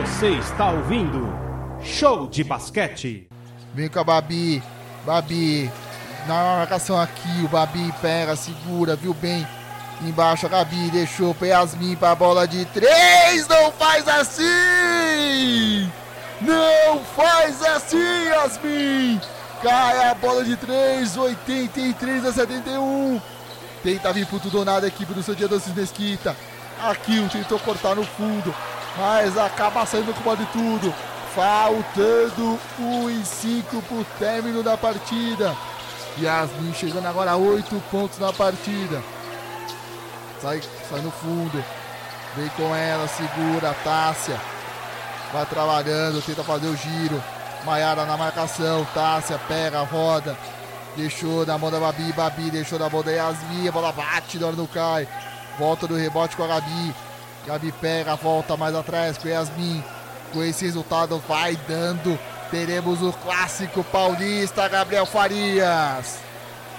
Você está ouvindo Show de Basquete. Vem com a Babi. Babi. Na marcação aqui, o Babi pega, segura, viu bem. Embaixo a Gabi deixou para Yasmin para a bola de três. Não faz assim! Não faz assim, Yasmin! Cai a bola de três, 83 a 71. Tenta vir pro tudo ou nada a equipe do seu dia Doces Mesquita. Aqui o tentou cortar no fundo, mas acaba saindo com o de tudo. Faltando 1 e 5 pro término da partida. Yasmin chegando agora a 8 pontos na partida. Sai, sai no fundo. Vem com ela, segura, Tássia. Vai trabalhando, tenta fazer o giro. Maiara na marcação, Tássia pega, roda. Deixou na mão da Babi, Babi deixou na mão da Yasmin. A bola bate, na hora não cai. Volta do rebote com a Gabi. Gabi pega, volta mais atrás com Yasmin. Com esse resultado vai dando. Teremos o clássico paulista, Gabriel Farias.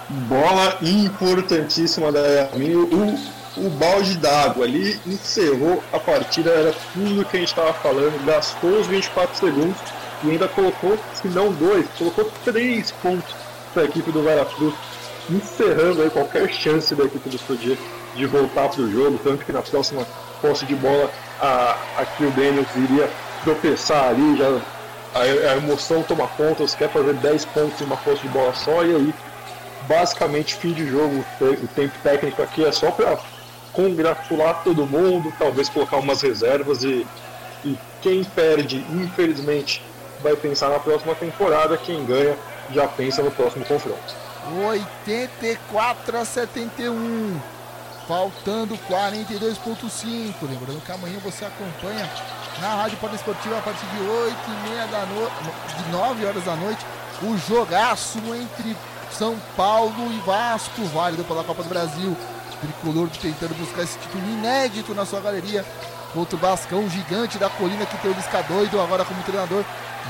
Bola importantíssima da Yasmin. O, o balde d'água ali encerrou a partida, era tudo que a gente estava falando. Gastou os 24 segundos e ainda colocou, se não dois, colocou três pontos para a equipe do Veracruz, encerrando aí qualquer chance da equipe do Sodier de voltar para o jogo, tanto que na próxima posse de bola a, aqui o Daniels iria tropeçar ali, já a, a emoção toma conta, você quer fazer 10 pontos em uma posse de bola só, e aí basicamente fim de jogo, o tempo técnico aqui é só para congratular todo mundo, talvez colocar umas reservas e, e quem perde, infelizmente, vai pensar na próxima temporada, quem ganha já pensa no próximo confronto. 84 a 71 faltando 42.5. Lembrando que amanhã você acompanha na Rádio Esportiva a partir de 8 e meia da noite, de 9 horas da noite, o jogaço entre São Paulo e Vasco, válido pela Copa do Brasil. Tricolor tentando buscar esse título inédito na sua galeria contra o Bascão gigante da colina que tem o Lisca doido agora como treinador.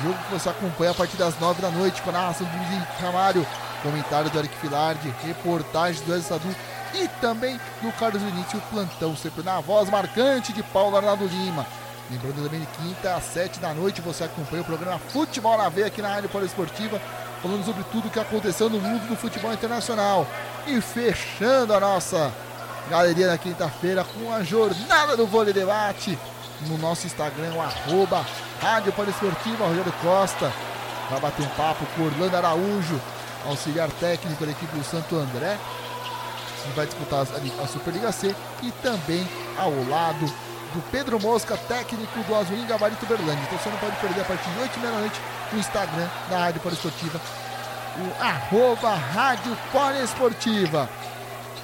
Jogo que você acompanha a partir das 9 da noite com a narração do Luiz Camário, comentário do Eric Filardi, reportagem do Sadu e também do Carlos Vinícius, plantão, sempre na voz marcante de Paulo Arnaldo Lima. Lembrando também de quinta às sete da noite você acompanha o programa Futebol na Veia aqui na Rádio Poliesportiva, falando sobre tudo o que aconteceu no mundo do futebol internacional. E fechando a nossa galeria na quinta-feira com a jornada do vôlei debate no nosso Instagram, o arroba Rádio Poliesportiva, Rogério Costa. Vai bater um papo com Orlando Araújo, auxiliar técnico da equipe do Santo André vai disputar a, Superliga C, e também ao lado do Pedro Mosca, técnico do Azulim Gabarito Berlândia. Então você não pode perder a partir de 8 h da noite no Instagram da Rádio Poliesportiva, o arroba Rádio Poliesportiva.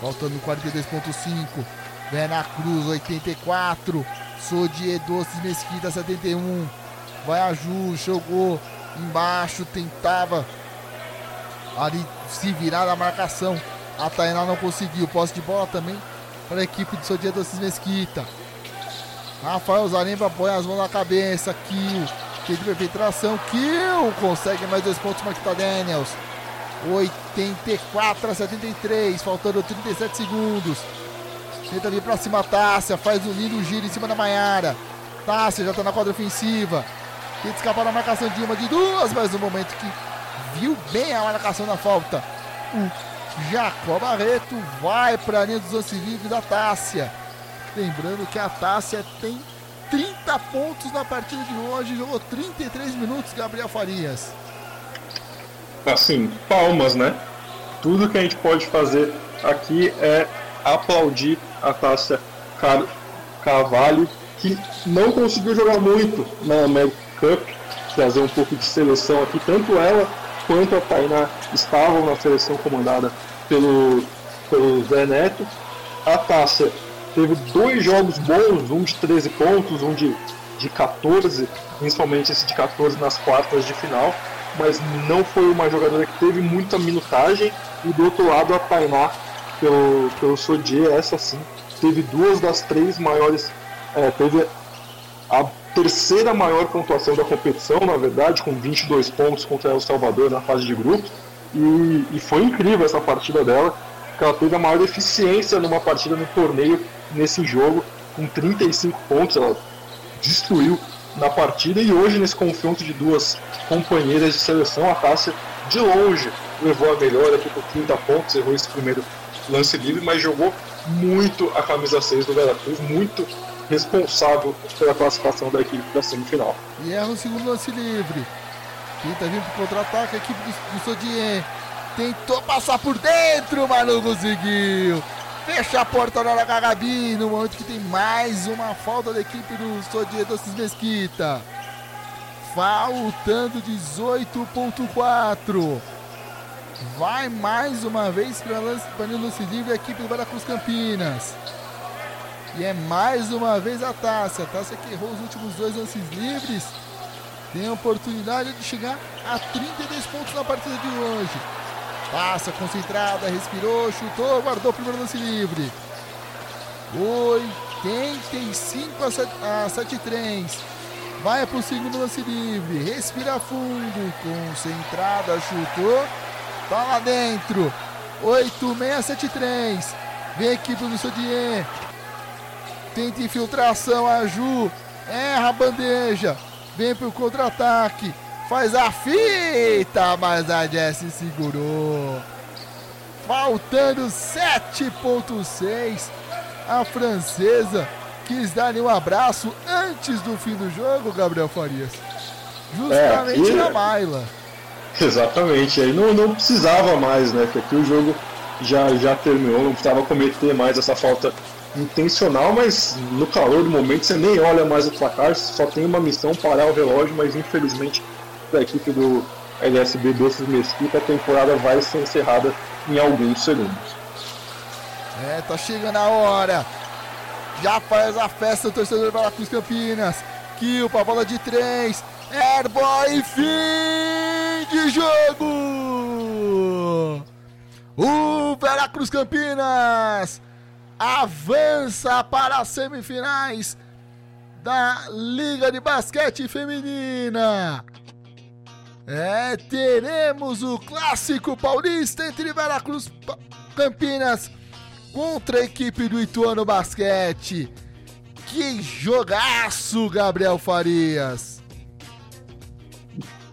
Faltando 42.5, Vera Cruz 84, Sodier Doces Mesquita 71, vai a Ju, jogou embaixo, tentava ali se virar na marcação, a Tainá não conseguiu. Posse de bola também para a equipe do seu dia Doces Mesquita. Rafael Zaremba põe as mãos na cabeça. Kill. Kill de perfeitação. Kill. Consegue mais dois pontos. Marquita Daniels. 84 a 73. Faltando 37 segundos. Tenta vir para cima Tássia. Faz um lindo giro em cima da Maiara. Tássia já está na quadra ofensiva. Tenta escapar da marcação de uma, de duas. Mas no momento que viu bem a marcação da falta. O Jacó Barreto vai para a linha dos lance da Tássia. Lembrando que a Tássia tem 30 pontos na partida de hoje, jogou 33 minutos, Gabriel Farias. Assim, palmas, né? Tudo que a gente pode fazer aqui é aplaudir a Tássia Car Carvalho, que não conseguiu jogar muito na American Cup, trazer um pouco de seleção aqui, tanto ela quanto a Tainá estavam na seleção comandada pelo, pelo Zé Neto. A Tássia teve dois jogos bons, um de 13 pontos, um de, de 14, principalmente esse de 14 nas quartas de final, mas não foi uma jogadora que teve muita minutagem. E do outro lado, a Tainá, pelo, pelo Sodier, essa sim, teve duas das três maiores, é, teve a terceira maior pontuação da competição, na verdade, com 22 pontos contra El Salvador na fase de grupos. E, e foi incrível essa partida dela, porque ela teve a maior eficiência numa partida no torneio nesse jogo, com 35 pontos. Ela destruiu na partida e hoje nesse confronto de duas companheiras de seleção, a Tássia de longe levou a melhor aqui por 30 pontos, errou esse primeiro lance livre, mas jogou muito a camisa 6 do Veracruz, muito responsável pela classificação da equipe da semifinal. E erra o segundo lance livre. Tenta vir pro contra-ataque, a equipe do, do Sodien tentou passar por dentro, mas não conseguiu. Fecha a porta na hora da no momento que tem mais uma falta da equipe do Sodien Doces Mesquita. Faltando 18.4. Vai mais uma vez para o lance livre a equipe do Veracruz Campinas. E é mais uma vez a Tássia. A Tássia que errou os últimos dois lances livres. Tem a oportunidade de chegar a 32 pontos na partida de hoje. Passa concentrada, respirou, chutou, guardou o primeiro lance livre. 85 a 7, a 7 3. Vai para o segundo lance livre. Respira fundo. Concentrada, chutou. Tá lá dentro. 8673. Vem a equipe do Sodier. Tenta infiltração a Ju. Erra a bandeja. Vem pro contra-ataque. Faz a fita, mas a Jessie segurou. Faltando 7.6. A francesa quis dar-lhe um abraço antes do fim do jogo, Gabriel Farias. Justamente é, na Maila. Exatamente, aí não, não precisava mais, né? Porque aqui o jogo já, já terminou, não precisava cometer mais essa falta intencional, mas no calor do momento você nem olha mais o placar, só tem uma missão parar o relógio, mas infelizmente da equipe do LSB Doces Mesquita a temporada vai ser encerrada em alguns segundos. É, tá chegando a hora. Já faz a festa o torcedor do Cruz Campinas. Kill pra bola de três. Airboy fim de jogo! O Veracruz Campinas avança para as semifinais da Liga de Basquete Feminina. É, teremos o clássico paulista entre Veracruz Campinas contra a equipe do Ituano Basquete. Que jogaço, Gabriel Farias!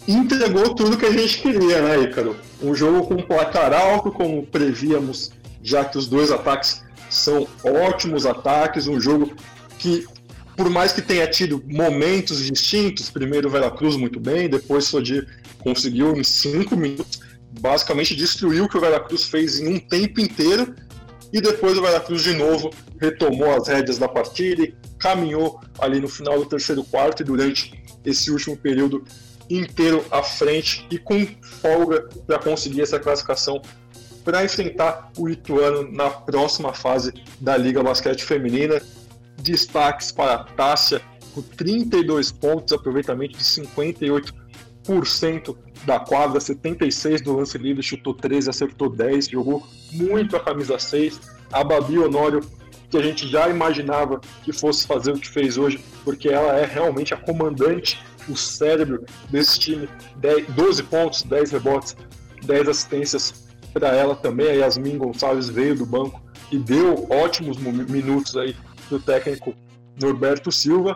Entregou tudo que a gente queria, né, Ícaro? Um jogo com placar alto, como prevíamos, já que os dois ataques são ótimos ataques, um jogo que, por mais que tenha tido momentos distintos, primeiro o Veracruz muito bem, depois o Sodi conseguiu em cinco minutos, basicamente destruiu o que o Veracruz fez em um tempo inteiro, e depois o Veracruz de novo retomou as rédeas da partida e caminhou ali no final do terceiro quarto e durante esse último período inteiro à frente e com folga para conseguir essa classificação para enfrentar o Ituano na próxima fase da Liga Basquete Feminina. Destaques para a Tássia, com 32 pontos, aproveitamento de 58% da quadra, 76 do lance livre, chutou 13, acertou 10, jogou muito a camisa 6. A Babi Honório, que a gente já imaginava que fosse fazer o que fez hoje, porque ela é realmente a comandante, o cérebro desse time. 10, 12 pontos, 10 rebotes, 10 assistências para ela também. A Yasmin Gonçalves veio do banco e deu ótimos minutos aí do técnico Norberto Silva.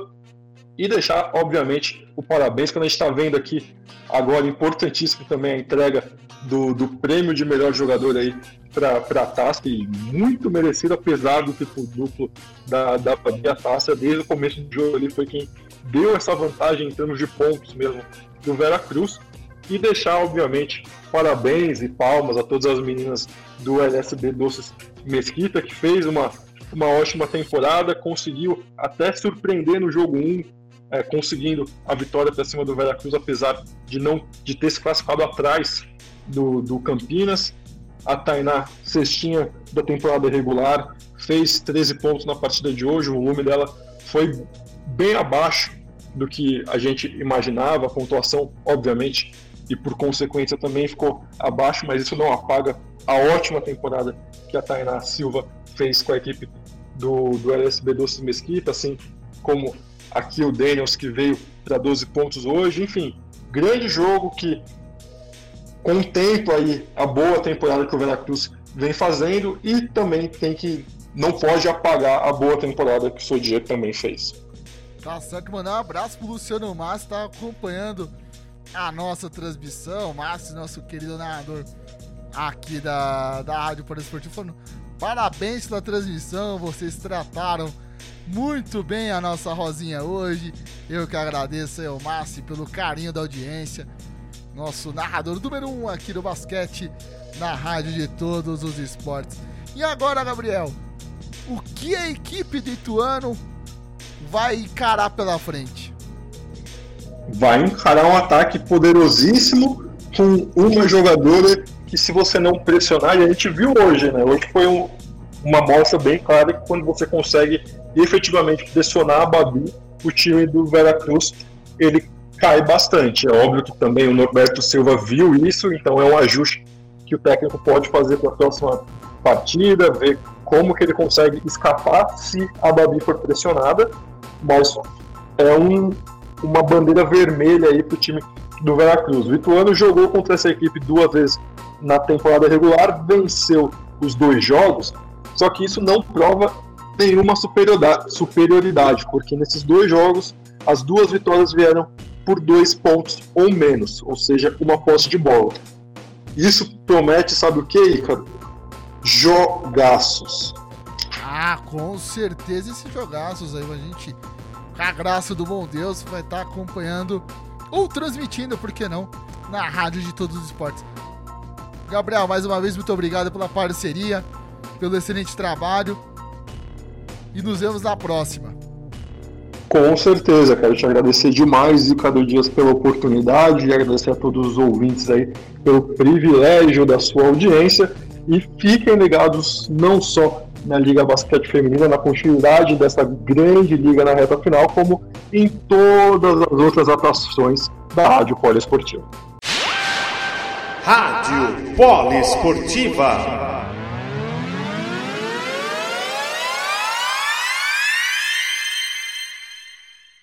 E deixar, obviamente, o parabéns, quando a gente está vendo aqui agora, importantíssimo também a entrega do, do prêmio de melhor jogador aí para a Taça, e muito merecido, apesar do tipo duplo da, da, da Taça, desde o começo do jogo ali foi quem deu essa vantagem em termos de pontos mesmo do Vera Cruz e deixar, obviamente, parabéns e palmas a todas as meninas do LSB Doces Mesquita, que fez uma, uma ótima temporada, conseguiu até surpreender no jogo 1, é, conseguindo a vitória para cima do Veracruz, apesar de não de ter se classificado atrás do, do Campinas. A Tainá, cestinha da temporada regular, fez 13 pontos na partida de hoje, o volume dela foi bem abaixo do que a gente imaginava, a pontuação, obviamente, e por consequência também ficou abaixo, mas isso não apaga a ótima temporada que a Tainá Silva fez com a equipe do, do LSB Doce Mesquita, assim como aqui o Daniels que veio para 12 pontos hoje, enfim, grande jogo que contempla aí a boa temporada que o Veracruz vem fazendo e também tem que não pode apagar a boa temporada que o Sodier também fez. Tá certo, mandar um abraço pro Luciano Massa, tá acompanhando a nossa transmissão. Márcio, nosso querido narrador aqui da, da Rádio Esportivo, falando parabéns pela transmissão, vocês trataram muito bem a nossa Rosinha hoje. Eu que agradeço ao Márcio pelo carinho da audiência. Nosso narrador número um aqui do basquete na rádio de todos os esportes. E agora, Gabriel, o que a equipe do Ituano vai encarar pela frente? Vai encarar um ataque poderosíssimo com uma jogadora que se você não pressionar, e a gente viu hoje, né? Hoje foi um, uma amostra bem clara que quando você consegue efetivamente pressionar a Babi, o time do Veracruz, ele cai bastante. É óbvio que também o Norberto Silva viu isso, então é um ajuste que o técnico pode fazer para a próxima partida, ver como que ele consegue escapar se a Babi for pressionada, mas é um, uma bandeira vermelha aí para o time do Veracruz. O Ituano jogou contra essa equipe duas vezes na temporada regular, venceu os dois jogos, só que isso não prova nenhuma superioridade, superioridade porque nesses dois jogos as duas vitórias vieram por dois pontos ou menos, ou seja, uma posse de bola. Isso promete, sabe o que, Ícaro? Jogaços. Ah, com certeza esses jogaços aí, a gente, com a graça do bom Deus, vai estar acompanhando ou transmitindo, por que não, na rádio de todos os esportes. Gabriel, mais uma vez, muito obrigado pela parceria, pelo excelente trabalho e nos vemos na próxima. Com certeza, quero te agradecer demais, Ricardo Dias, pela oportunidade e agradecer a todos os ouvintes aí pelo privilégio da sua audiência e fiquem ligados não só na Liga Basquete Feminina, na continuidade dessa grande liga na reta final, como em todas as outras atrações da Rádio Poliesportiva. Rádio Poliesportiva.